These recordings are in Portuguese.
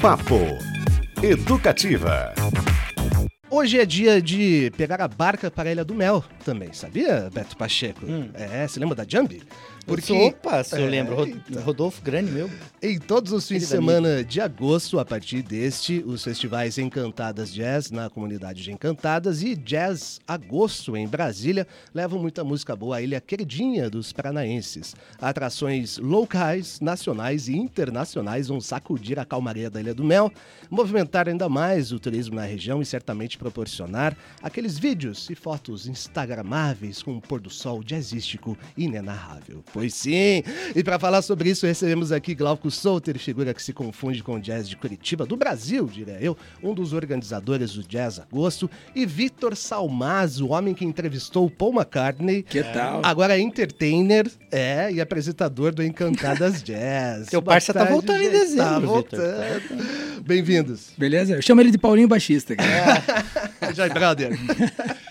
Papo Educativa. Hoje é dia de pegar a barca para a Ilha do Mel também, sabia, Beto Pacheco? Hum. É, você lembra da Jambi? Porque... Opa, se eu É, lembro. Então. Rodolfo Grande, meu. Em todos os fins de semana de agosto, a partir deste, os festivais Encantadas Jazz na comunidade de Encantadas e Jazz Agosto em Brasília levam muita música boa à ilha queridinha dos paranaenses. Atrações locais, nacionais e internacionais vão sacudir a calmaria da Ilha do Mel, movimentar ainda mais o turismo na região e certamente proporcionar aqueles vídeos e fotos instagramáveis com um pôr do sol jazzístico inenarrável. Pois sim, e para falar sobre isso recebemos aqui Glauco Souter, figura que se confunde com o jazz de Curitiba, do Brasil, diria eu, um dos organizadores do Jazz Agosto, e Vitor Salmazo, o homem que entrevistou Paul McCartney, Que tal? agora é entertainer, é, e apresentador do Encantadas Jazz. Teu parça tá voltando em gente. dezembro, Tá voltando. Bem-vindos. Beleza? Eu chamo ele de Paulinho Baixista, cara. Joy Brother.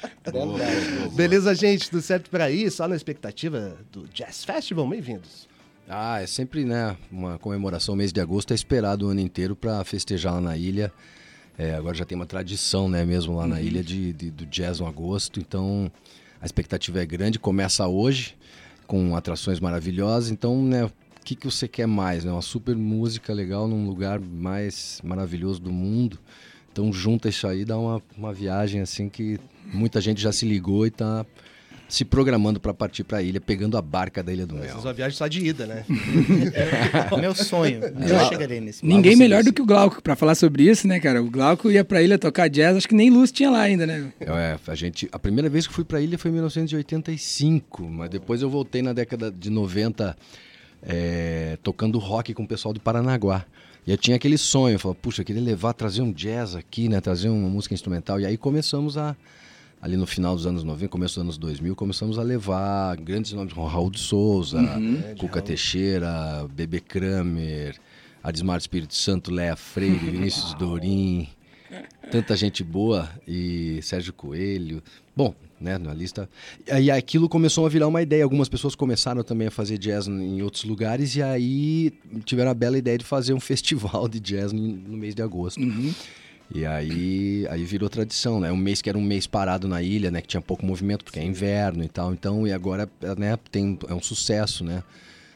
Beleza, gente? Tudo certo por aí? Só na expectativa do Jazz Festival? Bem-vindos. Ah, é sempre, né, uma comemoração, mês de agosto é esperado o ano inteiro para festejar lá na ilha. É, agora já tem uma tradição, né, mesmo lá na ilha de, de- do jazz no agosto, então a expectativa é grande, começa hoje com atrações maravilhosas, então, né, o que, que você quer mais, né, uma super música legal num lugar mais maravilhoso do mundo, então junta isso aí, dá uma, uma viagem assim que muita gente já se ligou e tá se programando para partir para a ilha, pegando a barca da Ilha do Mel. Uma viagem só de ida, né? Meu sonho. Eu- chegarei nesse Ninguém melhor disse. do que o Glauco pra falar sobre isso, né, cara? O Glauco ia pra ilha tocar jazz, acho que nem luz tinha lá ainda, né? É, a gente, a primeira vez que fui para a ilha foi em 1985, mas depois eu voltei na década de 90 é, tocando rock com o pessoal de Paranaguá. E eu tinha aquele sonho, eu falava, puxa, eu queria levar, trazer um jazz aqui, né, trazer uma música instrumental. E aí começamos a, ali no final dos anos 90, começo dos anos 2000, começamos a levar grandes nomes, como Raul de Souza, Cuca Teixeira, Bebê Kramer, Arismar Espírito Santo, Léa Freire, Vinícius Dorim, tanta gente boa e Sérgio Coelho. Bom, né, na lista. E aquilo começou a virar uma ideia. Algumas pessoas começaram também a fazer jazz em outros lugares e aí tiveram a bela ideia de fazer um festival de jazz no, no mês de agosto. E aí, aí virou tradição, né? Um mês que era um mês parado na ilha, né? Que tinha pouco movimento, porque é inverno e tal. Então, e agora, né? Tem, é um sucesso, né?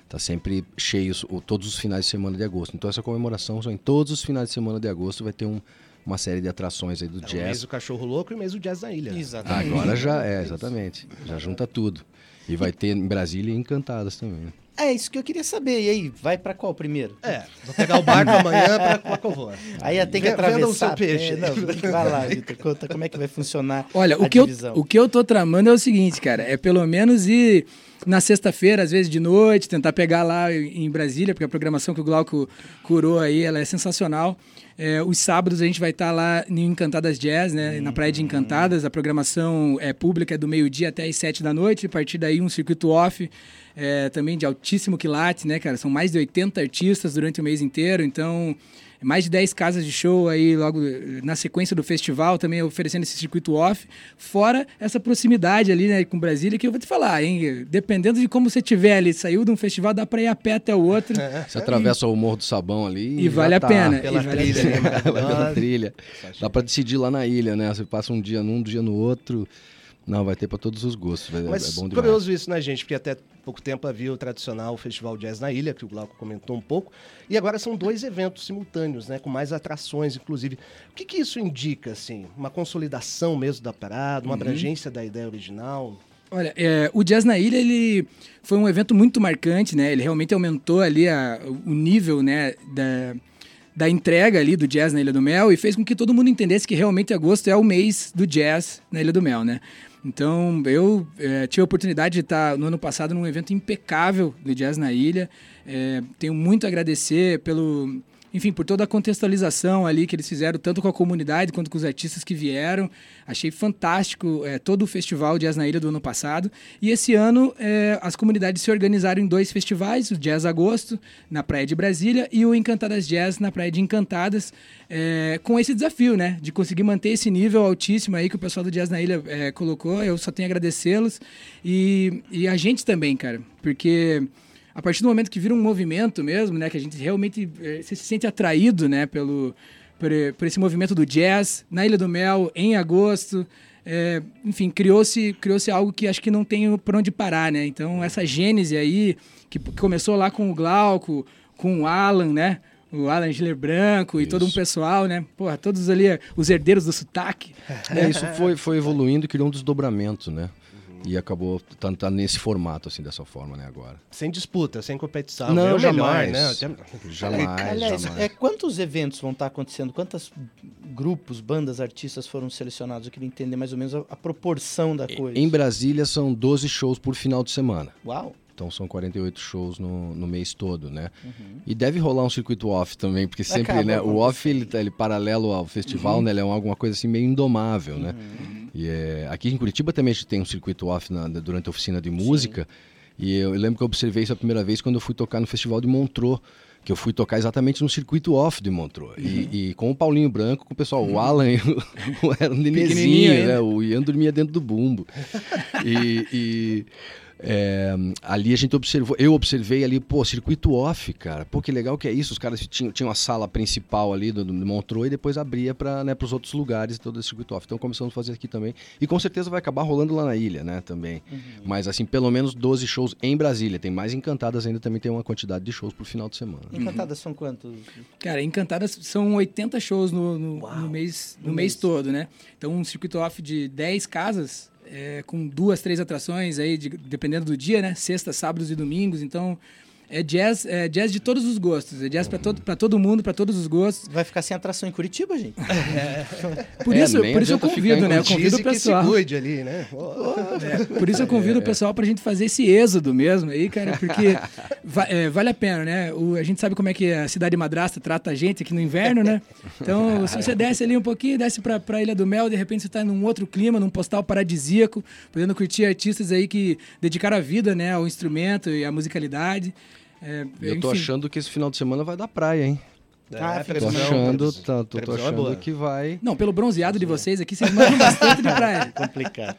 Tá sempre cheio todos os finais de semana de agosto. Então, essa comemoração, só em todos os finais de semana de agosto, vai ter um- uma série de atrações aí do É o mês jazz. do Cachorro Louco e o mês do Jazz na Ilha. Exatamente. Agora já é, exatamente. Já junta tudo. E vai ter em Brasília e Encantadas também. Né? É isso que eu queria saber. E aí, vai pra qual primeiro? É, vou pegar o barco amanhã pra Coacovô. Aí ia ter que Vendam o seu atravessar. peixe. É, não, vai lá, Vitor. Conta como é que vai funcionar Olha, a o que, eu, divisão. o que eu tô tramando é o seguinte, cara. É pelo menos ir na sexta-feira, às vezes de noite, tentar pegar lá em Brasília, porque a programação que o Glauco curou aí, ela é sensacional. É, os sábados a gente vai estar lá em Encantadas Jazz, né? Na Praia de Encantadas. A programação é pública, é do meio-dia até as sete da noite. A partir daí, um circuito off, é, também de altíssimo quilate, né, cara? São mais de 80 artistas durante o mês inteiro, então mais de 10 casas de show aí logo eh, na sequência do festival, também oferecendo esse circuito off, fora essa proximidade ali né, com Brasília, que eu vou te falar, hein? Dependendo de como você tiver ali, saiu de um festival, dá pra ir a pé até o outro. Você atravessa o Morro do Sabão ali E já vale a tá. pena. Pela E vale a trilha, pena. Vai pela trilha. Dá pra decidir lá na ilha, né? Você passa um dia num, um dia no outro. Não, vai ter pra todos os gostos. vai- Mas é bom demais. curioso isso, né, gente? Porque até pouco tempo havia o tradicional Festival Jazz na Ilha, que o Glauco comentou um pouco. E agora são dois eventos simultâneos, né? Com mais atrações, inclusive. O que, que isso indica, assim? Uma consolidação mesmo da parada, Uhum. uma abrangência da ideia original? Olha, é, o Jazz na Ilha, ele foi um evento muito marcante, né? Ele realmente aumentou ali a- o nível, né, da, da entrega ali do jazz na Ilha do Mel e fez com que todo mundo entendesse que realmente agosto é o mês do jazz na Ilha do Mel, né? Então, eu é, tive a oportunidade de estar no ano passado num evento impecável do jazz na ilha. É, tenho muito a agradecer pelo, enfim, por toda a contextualização ali que eles fizeram, tanto com a comunidade quanto com os artistas que vieram. Achei fantástico é, todo o festival Jazz na Ilha do ano passado. E esse ano é, as comunidades se organizaram em dois festivais, o Jazz Agosto, na Praia de Brasília, e o Encantadas Jazz, na Praia de Encantadas, é, com esse desafio, né? De conseguir manter esse nível altíssimo aí que o pessoal do Jazz na Ilha colocou. Eu só tenho a agradecê-los. E, e a gente também, cara, porque a partir do momento que vira um movimento mesmo, né, que a gente realmente eh, se sente atraído, né, pelo por, por esse movimento do jazz na Ilha do Mel em agosto, é, enfim, criou-se criou-se algo que acho que não tem por onde parar, né? Então essa gênese aí que começou lá com o Glauco, com o Alan, né? O Alan Giller Branco e Isso. todo um pessoal, né? Porra, todos ali, os herdeiros do sotaque. É, isso foi, foi evoluindo e criou um desdobramento, né? E acabou tá, tá nesse formato, assim, dessa forma, né, agora. Sem disputa, sem competição. Não, é o melhor, jamais. né? Até- Jamais, Aliás, jamais. é, quantos eventos vão estar acontecendo? Quantos grupos, bandas, artistas foram selecionados? Eu queria entender mais ou menos a, a proporção da coisa. Em Brasília são 12 shows por final de semana. Uau! Então são 48 shows no, no mês todo, né? E deve rolar um circuito off também, porque sempre, Acaba né? O off, ele, tá- ele paralelo ao festival, né? Ele é um- alguma coisa assim meio indomável, né? E é, aqui em Curitiba também a gente tem um circuito off na- durante a oficina de música. E eu, eu lembro que eu observei isso a primeira vez quando eu fui tocar no festival de Montreux. Que eu fui tocar exatamente no circuito off de Montreux. E, e com o Paulinho Branco, com o pessoal, o Alan o, era um nenezinho, né? O Ian dormia dentro do bumbo. E, e, é, ali a gente observou, eu observei ali, pô, circuito off, cara. Pô, que legal que é isso. Os caras tinham, tinham a sala principal ali do, do Montreux e depois abria para né, os outros lugares todo esse circuito off. Então começamos a fazer aqui também. E com certeza vai acabar rolando lá na ilha, né, também. Mas assim, pelo menos 12 shows em Brasília. Tem mais encantadas ainda também tem uma quantidade de shows por final de semana. Encantadas são quantos? Cara, Encantadas são 80 shows no, no- no mês, no No mês mês. todo, né? Então, um circuito off de 10 casas, é, com duas, três atrações aí, de- dependendo do dia, né? Sexta, sábados e domingos. Então, é jazz, é jazz de todos os gostos. É jazz pra todo, pra todo mundo, pra todos os gostos. Vai ficar sem atração em Curitiba, gente? Por É, isso, por isso eu convido, né? Eu convido o que se pessoal. cuide ali, né? Oh, É, por isso eu convido o pessoal pra gente fazer esse êxodo mesmo aí, cara, porque va- é, vale a pena, né? O- a gente sabe como é que a cidade madrasta trata a gente aqui no inverno, né? Então, se você desce ali um pouquinho, desce pra, pra Ilha do Mel, de repente você tá num outro clima, num postal paradisíaco, podendo curtir artistas aí que dedicaram a vida, né, ao instrumento e à musicalidade. É, Eu tô enfim. achando que esse final de semana vai dar praia, hein? Ah, é, fica Tô achando, tá, tô, tô é achando boa. que vai. Não, pelo bronzeado de vocês aqui, vocês mandam bastante de praia. complicado.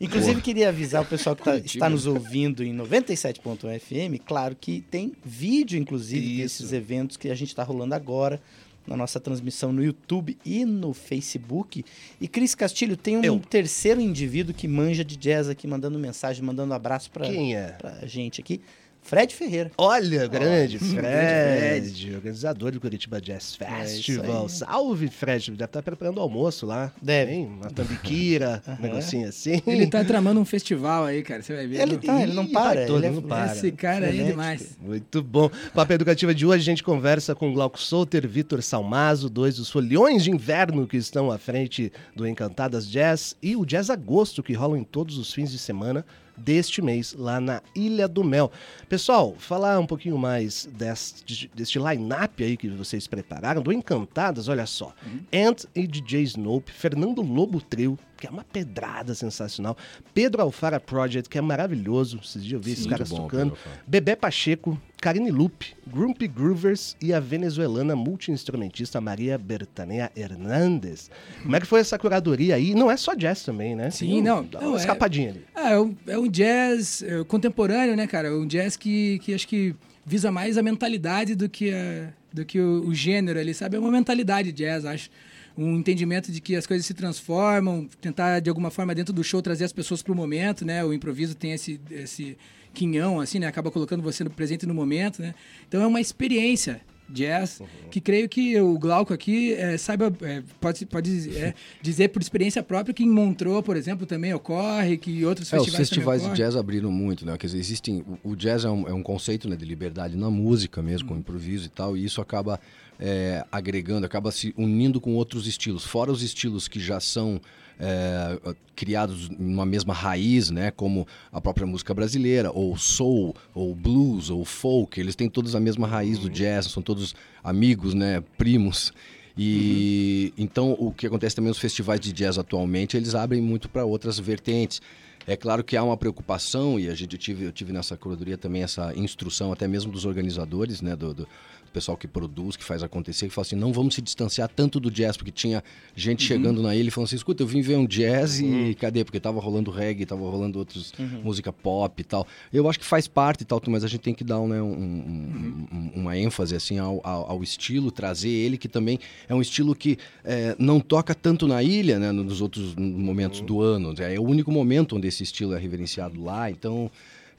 Inclusive, queria avisar o pessoal que tá- está nos ouvindo em 97.1 FM, claro que tem vídeo, inclusive, Isso. desses eventos que a gente está rolando agora na nossa transmissão no YouTube e no Facebook. E Cris Castilho tem um Eu. terceiro indivíduo que manja de jazz aqui, mandando mensagem, mandando abraço para Quem é? pra gente aqui. Fred Ferreira. Olha, grande Fred. Fred, organizador do Curitiba Jazz É Festival. aí. Salve, Fred. Deve estar preparando o almoço lá. Deve. Hein? Uma tambiquira, um negocinho assim. Ele tá tramando um festival aí, cara, você vai ver. Ele tá, ele não para. todo, ele é- não para. Esse cara aí é demais. Muito bom. Papo Educativa de hoje, a gente conversa com Glauco Souter, Vitor Salmazo, dois dos foliões de inverno que estão à frente do Encantadas Jazz e o Jazz Agosto, que rolam em todos os fins de semana deste mês, lá na Ilha do Mel. Pessoal, falar um pouquinho mais deste, deste line-up aí que vocês prepararam, do Encantadas, olha só. Ant e DJ Snope, Fernando Lobo Trio, que é uma pedrada sensacional, Pedro Alfara Project, que é maravilhoso, esses dias eu vi esses caras bom, tocando. Bebé Pacheco, Karine Lupe, Grumpy Groovers e a venezuelana multi-instrumentista Maria Bertanea Hernandes. Como é que foi essa curadoria aí? Não é só jazz também, né? Sim, um- não, Dá não, uma é- escapadinha ali. Ah, é um, é um jazz é, contemporâneo, né, cara? Um jazz que, que acho que visa mais a mentalidade do que, a, do que o, o gênero ali, sabe? É uma mentalidade jazz, acho. Um entendimento de que as coisas se transformam, tentar de alguma forma dentro do show trazer as pessoas para o momento, né? O improviso tem esse, esse quinhão, assim, né? Acaba colocando você no presente no momento, né? Então é uma experiência jazz que creio que o Glauco aqui é, saiba, é, pode, pode é, dizer por experiência própria que em Montreux, por exemplo, também ocorre, que outros É, os festivais festivais de jazz abriram muito, né? Quer dizer, existem. O, o jazz é um, é um conceito né, de liberdade na música mesmo, com improviso e tal, e isso acaba é, agregando, acaba se unindo com outros estilos. Fora os estilos que já são é, criados numa mesma raiz, né? Como a própria música brasileira, ou soul, ou blues, ou folk, eles têm todos a mesma raiz do jazz, são todos amigos, né? Primos. E então o que acontece também nos festivais de jazz atualmente, eles abrem muito para outras vertentes. É claro que há uma preocupação, e a gente eu tive, eu tive nessa curadoria também essa instrução, até mesmo dos organizadores, né, do, do- pessoal que produz, que faz acontecer, que fala assim, não vamos se distanciar tanto do jazz, porque tinha gente uhum. chegando na ilha e falando assim, escuta, eu vim ver um jazz uhum. e cadê? Porque tava rolando reggae, tava rolando outros uhum. música pop e tal. Eu acho que faz parte e tal, mas a gente tem que dar né, um, um, um, uma ênfase assim ao, ao, ao, estilo, trazer ele, que também é um estilo que é, não toca tanto na ilha, né, nos outros momentos uhum. do ano. É o único momento onde esse estilo é reverenciado lá, então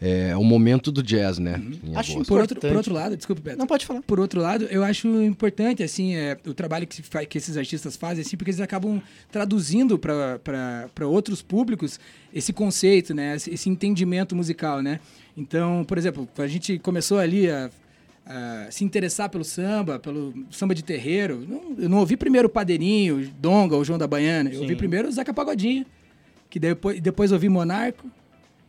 é, o momento do jazz, né? Uhum. Acho por outro, por outro lado, desculpa, Beto. Não pode falar. Por outro lado, eu acho importante assim é, o trabalho que, que esses artistas fazem, assim, porque eles acabam traduzindo para outros públicos esse conceito, né? Esse entendimento musical, né? Então, por exemplo, a gente começou ali a, a se interessar pelo samba, pelo samba de terreiro, não, eu não ouvi primeiro o Padeirinho, Donga, o João da Baiana, eu Sim. ouvi primeiro o Zeca Pagodinho, que depois, depois ouvi Monarco,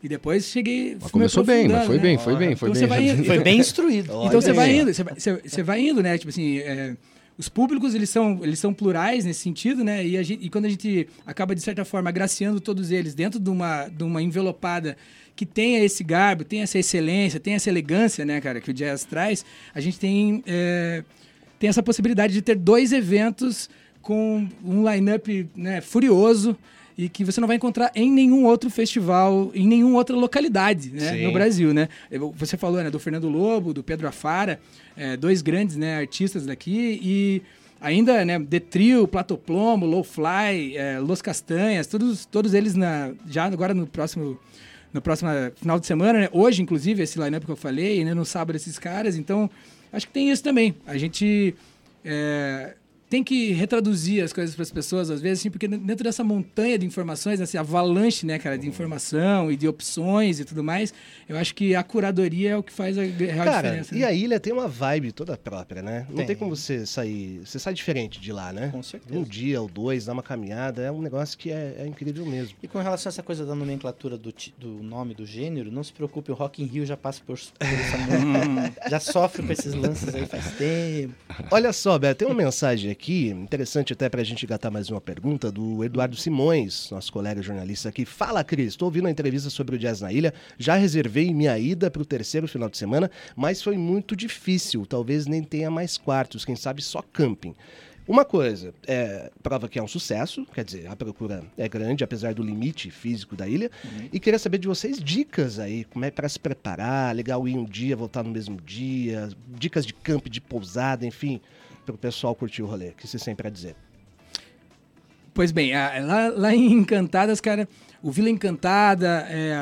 e depois cheguei. Mas começou bem, mas foi né? bem, foi bem, foi então bem. Indo, foi bem instruído. então você vai indo, você vai, você vai indo, né? Tipo assim, é, os públicos eles são, eles são plurais nesse sentido, né? E, gente, e, quando a gente acaba, de certa forma, agraciando todos eles dentro de uma, de uma envelopada que tenha esse garbo, tenha essa excelência, tenha essa elegância, né, cara, que o jazz traz, a gente tem, é, tem essa possibilidade de ter dois eventos com um line-up né, furioso e que você não vai encontrar em nenhum outro festival, em nenhuma outra localidade né, no Brasil, né? Você falou né, do Fernando Lobo, do Pedro Afara, é, dois grandes né, artistas daqui e ainda né, The Trio, Platoplomo, Low Fly, é, Los Castanhas, todos, todos eles na, já agora no próximo no próximo final de semana, né? Hoje, inclusive, esse line-up que eu falei, né? no sábado esses caras, então acho que tem isso também. A gente é, tem que retraduzir as coisas para as pessoas, às vezes, assim, porque dentro dessa montanha de informações, essa avalanche, né, cara, de informação e de opções e tudo mais, eu acho que a curadoria é o que faz a real cara, diferença. E né? a ilha tem uma vibe toda própria, né? Não tem. tem. como você sair. Você sai diferente de lá, né? Com certeza. Um dia ou dois, dar uma caminhada, é um negócio que é, é incrível mesmo. E com relação a essa coisa da nomenclatura do, do nome do gênero, não se preocupe, o Rock in Rio já passa por, por essa. já sofre com esses lances aí faz tempo. Olha só, Beto, tem uma mensagem aqui, interessante até para a gente gatar mais uma pergunta, do Eduardo Simões, nosso colega jornalista aqui. Fala, Cris, estou ouvindo a entrevista sobre o Jazz na Ilha, já reservei minha ida para o terceiro final de semana, mas foi muito difícil, talvez nem tenha mais quartos, quem sabe só camping. Uma coisa, é, prova que é um sucesso, quer dizer, a procura é grande, apesar do limite físico da ilha. Uhum. E queria saber de vocês dicas aí, como é para se preparar, legal ir um dia, voltar no mesmo dia, dicas de campo, de pousada, enfim para o pessoal curtir o rolê? O que você sempre a dizer? Pois bem, lá, lá em Encantadas, cara, o Vila Encantada é,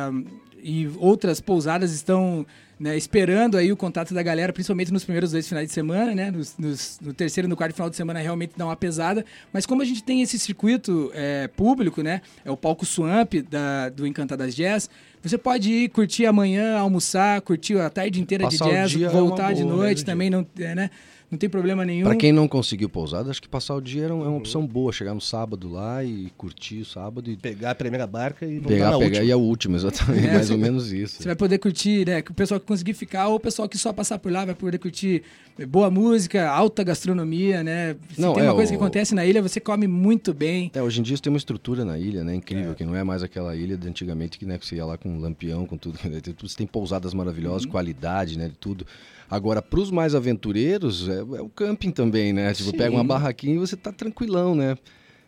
e outras pousadas estão né, esperando aí o contato da galera, principalmente nos primeiros dois finais de semana, né? Nos, nos, no terceiro e no quarto final de semana realmente dá uma pesada. Mas como a gente tem esse circuito é, público, né? É o palco Swamp da, do Encantadas Jazz. Você pode ir curtir amanhã, almoçar, curtir a tarde inteira Passar de jazz, é voltar é de noite também, não, é, né? Não tem problema nenhum. Para quem não conseguiu pousada, acho que passar o dia era uma uhum. opção boa. Chegar no sábado lá e curtir o sábado e. Pegar a primeira barca e pegar, na pegar última. e a última, exatamente. É, mais ou menos isso. Você vai poder curtir, né? O pessoal que conseguir ficar ou o pessoal que só passar por lá vai poder curtir boa música, alta gastronomia, né? Se não, tem uma é, coisa o... que acontece na ilha, você come muito bem. É, hoje em dia tem uma estrutura na ilha, né? Incrível, é. que não é mais aquela ilha de antigamente que, né, que você ia lá com um lampião, com tudo. Né? Você tem pousadas maravilhosas, uhum. qualidade, né? De tudo. Agora, para os mais aventureiros, é, é, o camping também, né? Tipo, Sim. pega uma barraquinha e você tá tranquilão, né?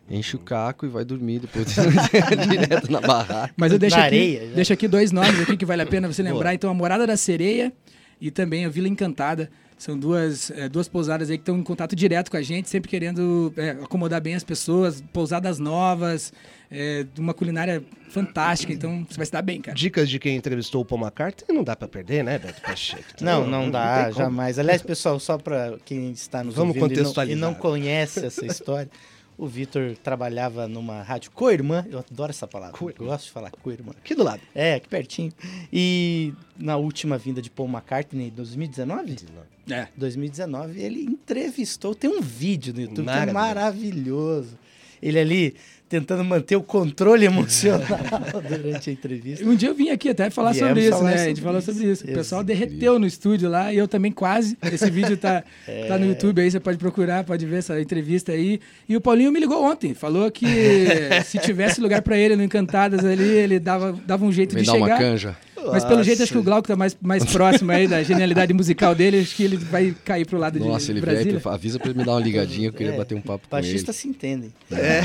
Enche o caco e vai dormir depois direto na barraca. Mas eu deixo, aqui, deixo aqui dois nomes aqui que vale a pena você lembrar. Boa. Então, a Morada da Sereia e também a Vila Encantada. São duas, é, duas pousadas aí que estão em contato direto com a gente, sempre querendo é, acomodar bem as pessoas, pousadas novas, é, de uma culinária fantástica, então você vai se dar bem, cara. Dicas de quem entrevistou o Paul McCartney não dá para perder, né, Beto Pacheco? Não, não, não dá, não jamais. Aliás, pessoal, só para quem está nos Vamos ouvindo e não, e não conhece essa história, o Vitor trabalhava numa rádio co-irmã, eu adoro essa palavra, co gosto de falar co-irmã. Aqui do lado. É, aqui pertinho. E na última vinda de Paul McCartney, em 2019? 19. É. 2019, ele entrevistou, tem um vídeo no YouTube Maravilha. que é maravilhoso. Ele ali tentando manter o controle emocional durante a entrevista. Um dia eu vim aqui até falar Viemos sobre isso, falar né? Sobre a gente falou sobre isso. O pessoal derreteu no estúdio lá e eu também quase. Esse vídeo tá, é... tá no YouTube aí, você pode procurar, pode ver essa entrevista aí. E o Paulinho me ligou ontem, falou que se tivesse lugar para ele no Encantadas ali, ele dava, dava um jeito me de dá chegar. Uma canja. Mas pelo jeito acho que o Glauco tá mais, mais próximo aí da genialidade musical dele, acho que ele vai cair pro lado Nossa, de ele Brasília. Vier, avisa pra ele me dar uma ligadinha, eu queria É, bater um papo com ele. Baixista se entendem. É.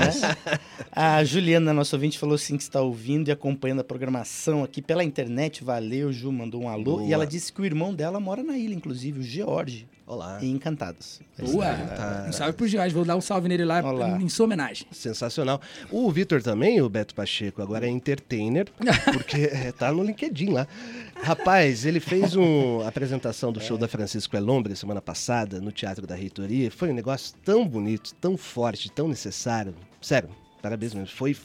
A Juliana, nossa ouvinte, falou assim que está ouvindo e acompanhando a programação aqui pela internet. Valeu, Ju, mandou um alô. Boa. E ela disse que o irmão dela mora na ilha, inclusive, o George, Olá. em Encantados. Boa! Um salve pro Jorge, vou dar um salve nele lá Olá. em sua homenagem. Sensacional. O Vitor também, o Beto Pacheco, agora é entertainer, porque é, tá no LinkedIn lá. Rapaz, ele fez uma apresentação do show da Francisco Elombre semana passada no Teatro da Reitoria. Foi um negócio tão bonito, tão forte, tão necessário. Sério, parabéns mesmo. Foi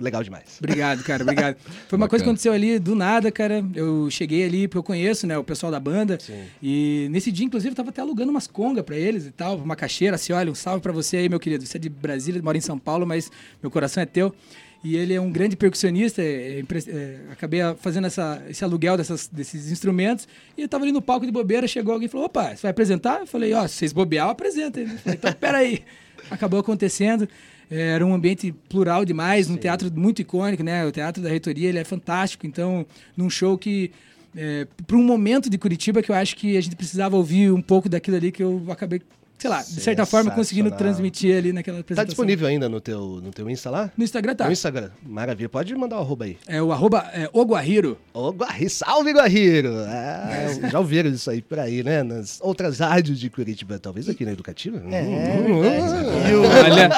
legal demais. Obrigado, cara, obrigado. Foi uma coisa que aconteceu ali do nada, cara. Eu cheguei ali, porque eu conheço, né, o pessoal da banda. Sim. E nesse dia, inclusive, eu tava até alugando umas congas pra eles e tal, uma caixeira, assim, olha, um salve pra você aí, meu querido. Você é de Brasília, mora em São Paulo, mas meu coração é teu. E ele é um grande percussionista, é, é, é, acabei fazendo essa, esse aluguel dessas, desses instrumentos. E eu tava ali no palco de bobeira, chegou alguém e falou: opa, você vai apresentar? Eu falei: ó, se vocês bobear, falou, então, peraí. Acabou acontecendo. É, Era um ambiente plural demais, um teatro muito icônico, né? O Teatro da Reitoria, ele é fantástico. Então, num show que... É, para um momento de Curitiba que eu acho que a gente precisava ouvir um pouco daquilo ali que eu acabei, sei lá, de certa forma conseguindo transmitir ali naquela Tá apresentação. disponível ainda no teu, no teu Insta lá? No Instagram tá. No Instagram. Maravilha. Pode mandar o arroba aí. É o arroba é, Oguahiro. Ô, Guarri, salve, Guarriro! Ah, já ouviram isso aí por aí, né? Nas outras rádios de Curitiba, talvez aqui na Educativa. É, Hum, verdade. E o- Olha,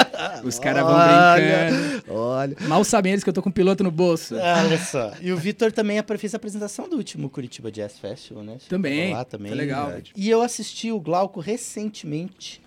os caras vão brincando. olha. Mal sabem eles que eu tô com um piloto no bolso. Olha só. E o Vitor também apre- fez a apresentação do último Curitiba Jazz Festival, né? Também, Lá também. foi legal. Verdade. E eu assisti o Glauco recentemente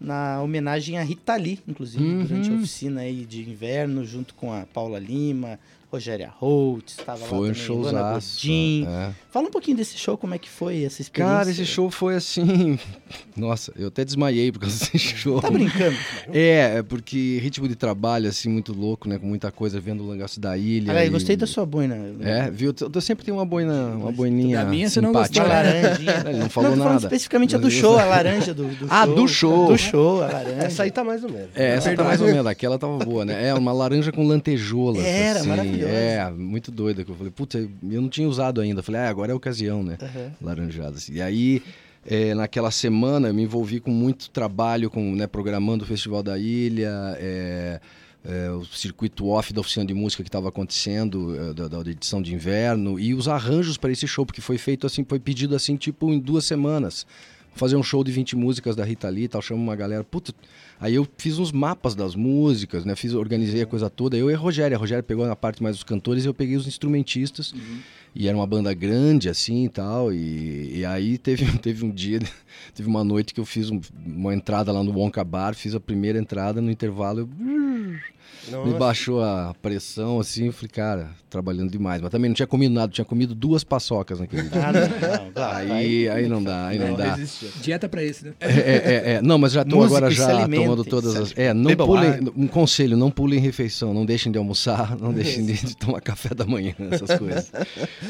na homenagem a Rita Lee, inclusive, Uhum. durante a oficina aí de inverno, junto com a Paula Lima, Rogéria Holtz, estava lá Foi um também, Luana showzaço. Godin. é. Fala um pouquinho desse show, como é que foi essa experiência? Cara, esse show foi assim. Nossa, eu até desmaiei por causa desse show. Tá brincando? É, é porque ritmo de trabalho, assim, muito louco, né? Com muita coisa, vendo o negócio da ilha. Aliás, e- gostei da sua boina. É, viu? Eu, sempre tenho uma boina, uma boininha Da minha você não. Uma laranjinha. Ele não falou falando nada. especificamente a do show, a laranja do, do Ah, show. do show. Do show, a laranja. Essa aí tá mais ou menos. É, essa Perdão. tá mais ou menos. Aquela tava boa, né? É, uma laranja com lantejoulas. Era, assim. Maravilhosa. É, muito doida. Que eu falei, puta, eu não tinha usado ainda. Eu falei, ah, agora é a ocasião, né? Aham. Laranjada. assim. E aí, é, naquela semana, eu me envolvi com muito trabalho, com, né, programando o Festival da Ilha, é, é, o circuito off da oficina de música que estava acontecendo, é, da, da edição de inverno, e os arranjos para esse show, porque foi feito assim, foi pedido assim, tipo, em duas semanas. Fazer um show de 20 músicas da Rita Lee e tal, chama uma galera. Puta, aí eu fiz uns mapas das músicas, né? Fiz, organizei a coisa toda. Eu e a Rogéria. A pegou na parte mais dos cantores e eu peguei os instrumentistas. E era uma banda grande, assim e tal. E, e aí teve, teve um dia, teve uma noite que eu fiz um- uma entrada lá no Wonka Bar, fiz a primeira entrada no intervalo. Eu, me Nossa. baixou a pressão, assim, eu falei, cara, trabalhando demais. Mas também não tinha comido nada, tinha comido duas paçocas naquele dia. Ah, não, não, Aí, aí não dá, aí não, dá. resistiu. Dieta pra esse, né? É, é, é, é. Não, mas já tô Música agora já tomando todas as. É, não Beba pulem. Um conselho, não pulem refeição, não deixem de almoçar, não deixem de, de tomar café da manhã, essas coisas.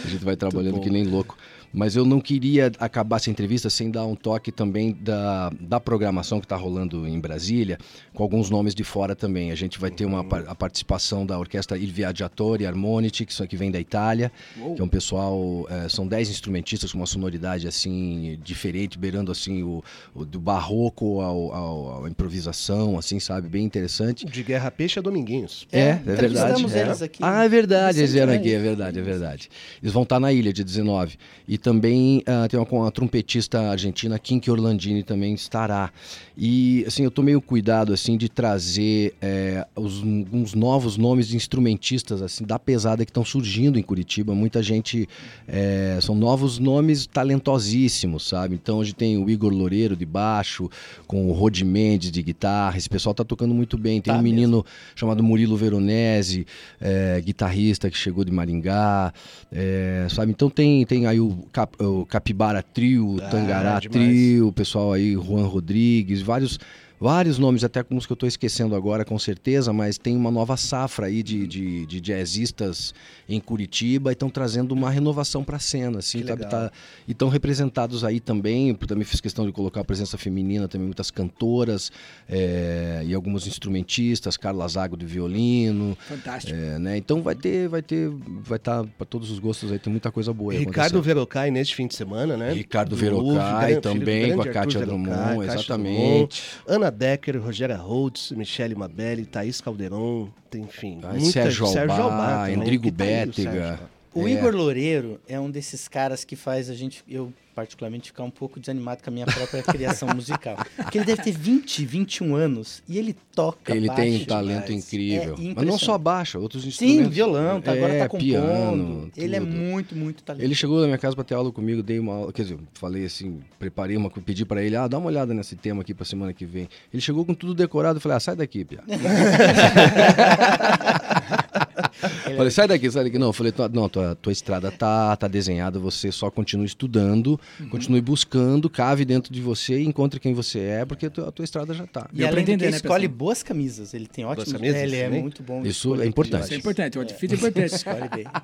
A gente vai trabalhando que nem louco. Mas eu não queria acabar essa entrevista sem dar um toque também da, da programação que está rolando em Brasília, com alguns nomes de fora também. A gente vai ter uma, par- a participação da orquestra Il Viaggiatori Armonici, que, são- que vem da Itália, que é um pessoal, eh, são 10 instrumentistas com uma sonoridade assim diferente, beirando assim o, o do barroco ao, ao- à improvisação, assim, sabe, bem interessante. De Guerra Peixe a Dominguinhos. É, é entrevistamos verdade. eles aqui. Ah, é verdade, eles vieram aqui, é verdade, é verdade. Eles vão estar na ilha de 19. E também ah, tem uma, com a trompetista argentina, Kinky Orlandini, também estará. E, assim, eu tomei o cuidado, assim, de trazer eh, os, uns novos nomes de instrumentistas, assim, da pesada que estão surgindo em Curitiba. Muita gente, eh, são novos nomes talentosíssimos, sabe? Então, hoje tem o Igor Loureiro de baixo, com o Rod Mendes de guitarra. Esse pessoal tá tocando muito bem. Tem Tá um menino chamado Murilo Veronese, é, guitarrista que chegou de Maringá, é, sabe? Então tem, tem aí o, Cap- o Capibara Trio, o Ah, Tangará demais. Trio, o pessoal aí, Juan Rodrigues, vários vários nomes, até os que eu estou esquecendo agora, com certeza, mas tem uma nova safra aí de, de, de jazzistas em Curitiba e estão trazendo uma renovação para a cena, assim, tá, tá, e estão representados aí também, também fiz questão de colocar a presença feminina, também muitas cantoras é, e alguns instrumentistas, Carla Zago de violino. Fantástico. É, né? Então vai ter, vai ter, vai estar tá para todos os gostos aí, tem muita coisa boa aí Ricardo Verocai neste fim de semana, né? Ricardo Verocai também, com a Kátia Drummond, exatamente. Ana Decker, Rogéria Holtz, Michele Mabelli, Thaís Calderon, enfim. Ah, muita, Sérgio Albá, Sérgio Albá Endrigo Bétega. O é. Igor Loureiro é um desses caras que faz a gente, eu particularmente, ficar um pouco desanimado com a minha própria criação musical. Porque ele deve ter 20, 21 anos e ele toca Ele tem um talento incrível. É Mas não só baixa, outros instrumentos. Sim, violão, tá, agora tá é, compondo. Piano, ele é muito, muito talentoso. Ele chegou na minha casa para ter aula comigo, dei uma aula, quer dizer, falei assim, preparei uma, pedi para ele, ah, dá uma olhada nesse tema aqui para semana que vem. Ele chegou com tudo decorado, eu falei, ah, sai daqui, Pia. falei, sai daqui, sai daqui. Não, eu falei, não, tua, tua estrada tá, tá desenhada, você só continua estudando, uhum. continue buscando, cave dentro de você e encontre quem você é, porque a tua, a tua estrada já tá. E, e além entender, né, escolhe pessoal? boas camisas, ele tem ótimos camisas. É, ele é muito bom. Isso é importante. Isso é importante, o outfit é, é importante.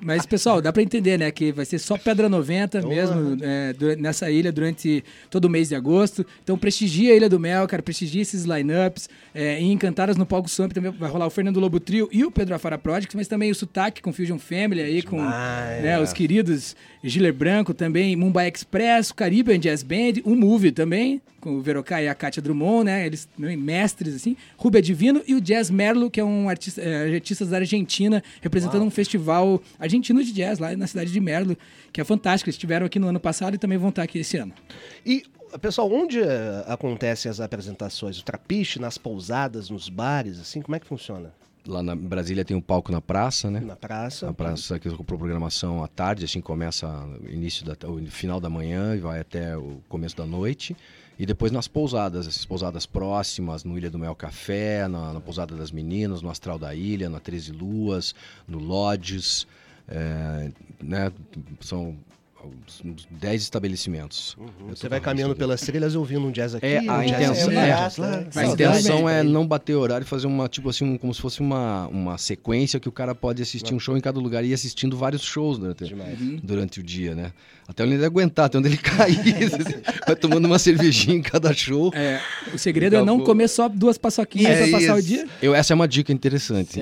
Mas, pessoal, dá para entender, né, que vai ser só Pedra 90 mesmo é, nessa ilha durante todo o mês de agosto. Então, prestigia a Ilha do Mel, cara, prestigia esses lineups. É, em Encantadas no Palco Swamp também vai rolar o Fernando Lobo Trio e o Pedro Afara Project, mas também o Sotaque com Fusion Family aí, com né, os queridos Giller Branco também, Mumbai Express, Caribbean Jazz Band, o Movie também, com o Verocai e a Kátia Drummond, né? Eles né, mestres, assim. Rubia Divino e o Jazz Merlo, que é um artista, é, artista da Argentina, representando Uau. um festival argentino de jazz lá na cidade de Merlo, que é fantástico. Eles estiveram aqui no ano passado e também vão estar aqui esse ano. E Pessoal, onde uh, acontecem as apresentações? O trapiche, nas pousadas, nos bares, assim? Como é que funciona? Lá na Brasília tem um palco na praça, né? Na praça. Na praça que com programação à tarde, assim começa início da, o final da manhã e vai até o começo da noite. E depois nas pousadas, essas pousadas próximas, no Ilha do Mel Café, na, na Pousada das Meninas, no Astral da Ilha, na Treze Luas, no Lodges. É, né, são 10 estabelecimentos. Uhum. Você vai caminhando pelas trilhas ouvindo um jazz aqui, é, a um intenção, é, lá. A intenção é não bater horário e fazer uma, tipo assim, um, como se fosse uma, uma sequência que o cara pode assistir um show em cada lugar e ir assistindo vários shows durante, uhum. durante o dia, né? Até onde ele aguentar, até onde ele cair. vai tomando uma cervejinha em cada show. É, o segredo é não comer só duas paçoquinhas é pra passar o dia. Eu, essa é uma dica interessante.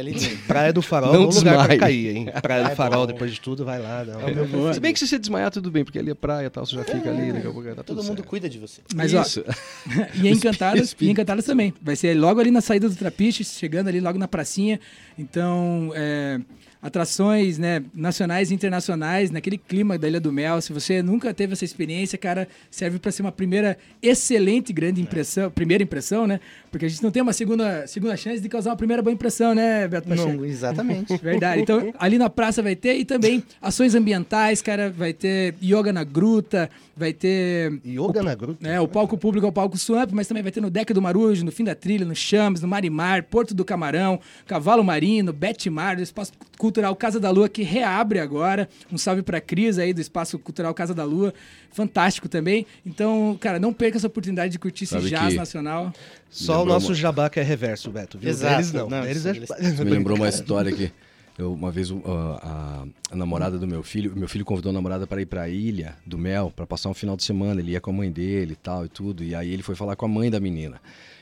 Praia do Farol, não lugar pra cair, hein? Praia do Farol, depois de tudo, vai lá. Não. É se bem que se você desmaiar, tudo bem, porque ali é praia e tal, você já fica ali, daqui a pouco tá Todo mundo certo. cuida de você. Mas, Isso. ó, e Encantadas, e Encantadas também. Vai ser logo ali na saída do Trapiche, chegando ali logo na pracinha. Então, é atrações né, nacionais e internacionais, naquele clima da Ilha do Mel. Se você nunca teve essa experiência, cara, serve para ser uma primeira excelente grande impressão, é. primeira impressão, né? Porque a gente não tem uma segunda, segunda chance de causar uma primeira boa impressão, né, Beto Pacheco? Não, exatamente. Verdade. Então, ali na praça vai ter, e também ações ambientais, cara, vai ter yoga na gruta, vai ter... Yoga o, na gruta? É, o palco público é o palco Swamp, mas também vai ter no Deck do Marujo, no Fim da Trilha, no Chames, no Marimar, Porto do Camarão, Cavalo Marino, Betmar, Espaço Cultural Casa da Lua, que reabre agora. Um salve pra Cris aí do Espaço Cultural Casa da Lua. Fantástico também. Então, cara, não perca essa oportunidade de curtir esse jazz nacional. Só o nosso uma... jabá que é reverso, Beto. Viu? Exato. Eles não. não eles é... Me lembrou uma história aqui. Eu, uma vez uh, a, a, namorada do meu filho, meu filho convidou a namorada para ir para a ilha do Mel para passar um final de semana. Ele ia com a mãe dele e tal e tudo. E aí ele foi falar com a mãe da menina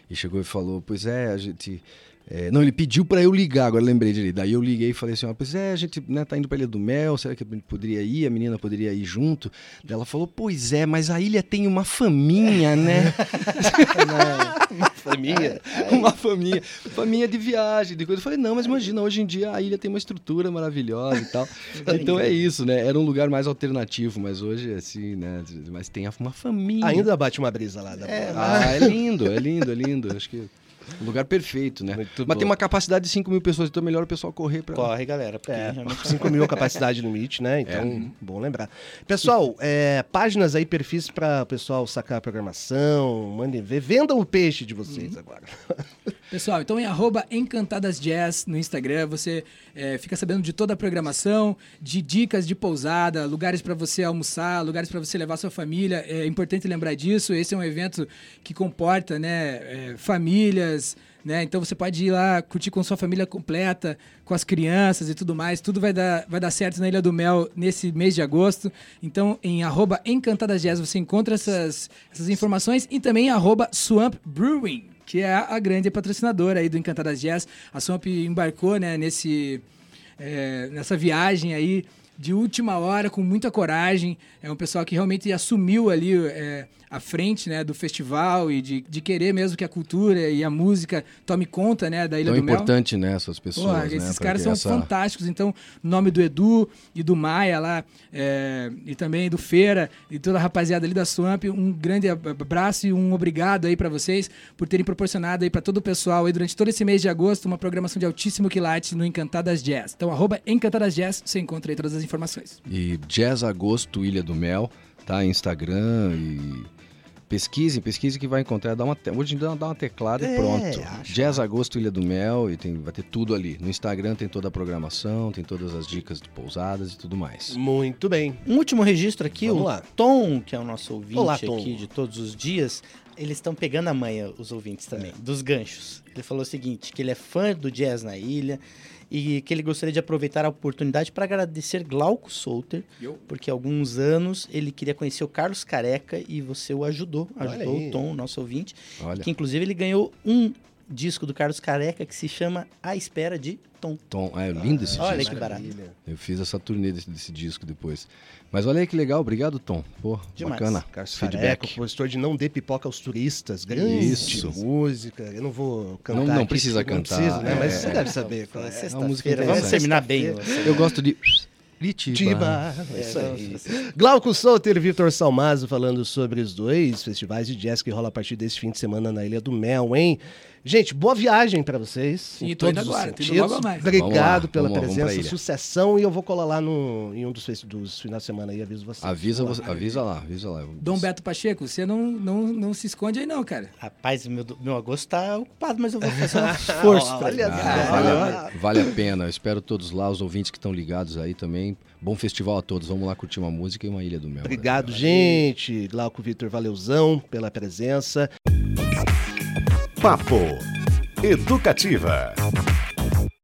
e chegou e falou: Pois é, a gente é, não, ele pediu para eu ligar, agora lembrei dele. Daí eu liguei e falei assim: pois é, a gente né, tá indo pra Ilha do Mel, será que poderia ir? A menina poderia ir junto? Daí ela falou: pois é, mas a ilha tem uma faminha, né? uma faminha? uma faminha. Faminha de viagem, de coisa. Eu falei: não, mas imagina, hoje em dia a ilha tem uma estrutura maravilhosa e tal. então é isso, né? Era um lugar mais alternativo, mas hoje, assim, né? Mas tem uma faminha. Ainda bate uma brisa lá. Da... É, ah, é lindo, é lindo, é lindo. Acho que. Lugar perfeito, né? Muito Mas bom. tem uma capacidade de 5 mil pessoas, então é melhor o pessoal correr para. Corre, galera. É, 5 mil é capacidade limite, né? Então, é. bom lembrar. Pessoal, é, páginas aí, perfis para o pessoal sacar a programação, mandem ver. Vendam o peixe de vocês uhum. agora. Pessoal, então em arroba Encantadas Jazz no Instagram, você é, fica sabendo de toda a programação, de dicas de pousada, lugares para você almoçar, lugares para você levar sua família. É importante lembrar disso. Esse é um evento que comporta né, é, né? Então você pode ir lá curtir com sua família completa, com as crianças e tudo mais. Tudo vai dar, vai dar certo na Ilha do Mel nesse mês de agosto. Então, em arroba Encantadas Jazz você encontra essas, essas informações e também arroba Swamp Brewing que é a grande patrocinadora aí do Encantadas Jazz. A Swamp embarcou né, nesse, é, nessa viagem aí de última hora, com muita coragem. É um pessoal que realmente assumiu ali é, à frente né, do festival e de, de querer mesmo que a cultura e a música tome conta né, da Ilha Tão do Mel. importante, né, essas pessoas. Pô, né, esses caras são essa... fantásticos. Então, nome do Edu e do Maia lá, é, e também do Feira e toda a rapaziada ali da Swamp, um grande abraço e um obrigado aí para vocês por terem proporcionado aí para todo o pessoal aí durante todo esse mês de agosto uma programação de altíssimo quilate no Encantadas Jazz. Então, arroba Encantadas Jazz, você encontra aí todas as informações. E Jazz Agosto Ilha do Mel, tá? Instagram e Pesquise, pesquise que vai encontrar. Dá uma, hoje dá uma teclada é, e pronto. Acho. Jazz Agosto Ilha do Mel e tem, vai ter tudo ali. No Instagram tem toda a programação, tem todas as dicas de pousadas e tudo mais. Muito bem. Um último registro aqui, Vamos o lá. Tom, que é o nosso ouvinte Olá, aqui de todos os dias, eles estão pegando a manha, os ouvintes também, é. dos ganchos. Ele falou o seguinte, que ele é fã do Jazz na Ilha e que ele gostaria de aproveitar a oportunidade para agradecer Glauco Souter, porque há alguns anos ele queria conhecer o Carlos Careca e você o ajudou, ajudou o Tom, nosso ouvinte, Olha. que inclusive ele ganhou um disco do Carlos Careca que se chama A Espera de Tom. Tom, é lindo esse Olha disco. Olha que barato. Eu fiz essa turnê desse, desse, disco depois. Mas olha aí que legal, obrigado Tom. Pô, Demais. bacana. Carlos Feedback. Careca, compositor de Não Dê Pipoca aos Turistas, grande Isso. música. Eu não vou cantar Não, não aqui, precisa cantar. Não precisa, né? É. Mas você deve saber. É, é uma música Vamos terminar bem. Eu gosto de... Litiba. É, isso aí. Glauco Souto e Vitor Salmazo falando sobre os dois festivais de jazz que rola a partir desse fim de semana na Ilha do Mel, hein? Gente, boa viagem para vocês. Sim, tô indo agora, logo mais. Obrigado lá, pela vamos, presença, vamos sucessão e eu vou colar lá no, em um dos, dos finais de semana e aviso vocês. Avisa, você, avisa lá, avisa lá. Dom Beto Pacheco, você não, não, não se esconde aí não, cara. Rapaz, meu, meu agosto tá ocupado, mas eu vou fazer um esforço pra ah, vale, vale a pena, eu espero todos lá, os ouvintes que estão ligados aí também. Bom festival a todos, vamos lá curtir uma música e uma Ilha do Mel. Obrigado, né? gente. Glauco Vitor, valeuzão pela presença. Papo Educativa.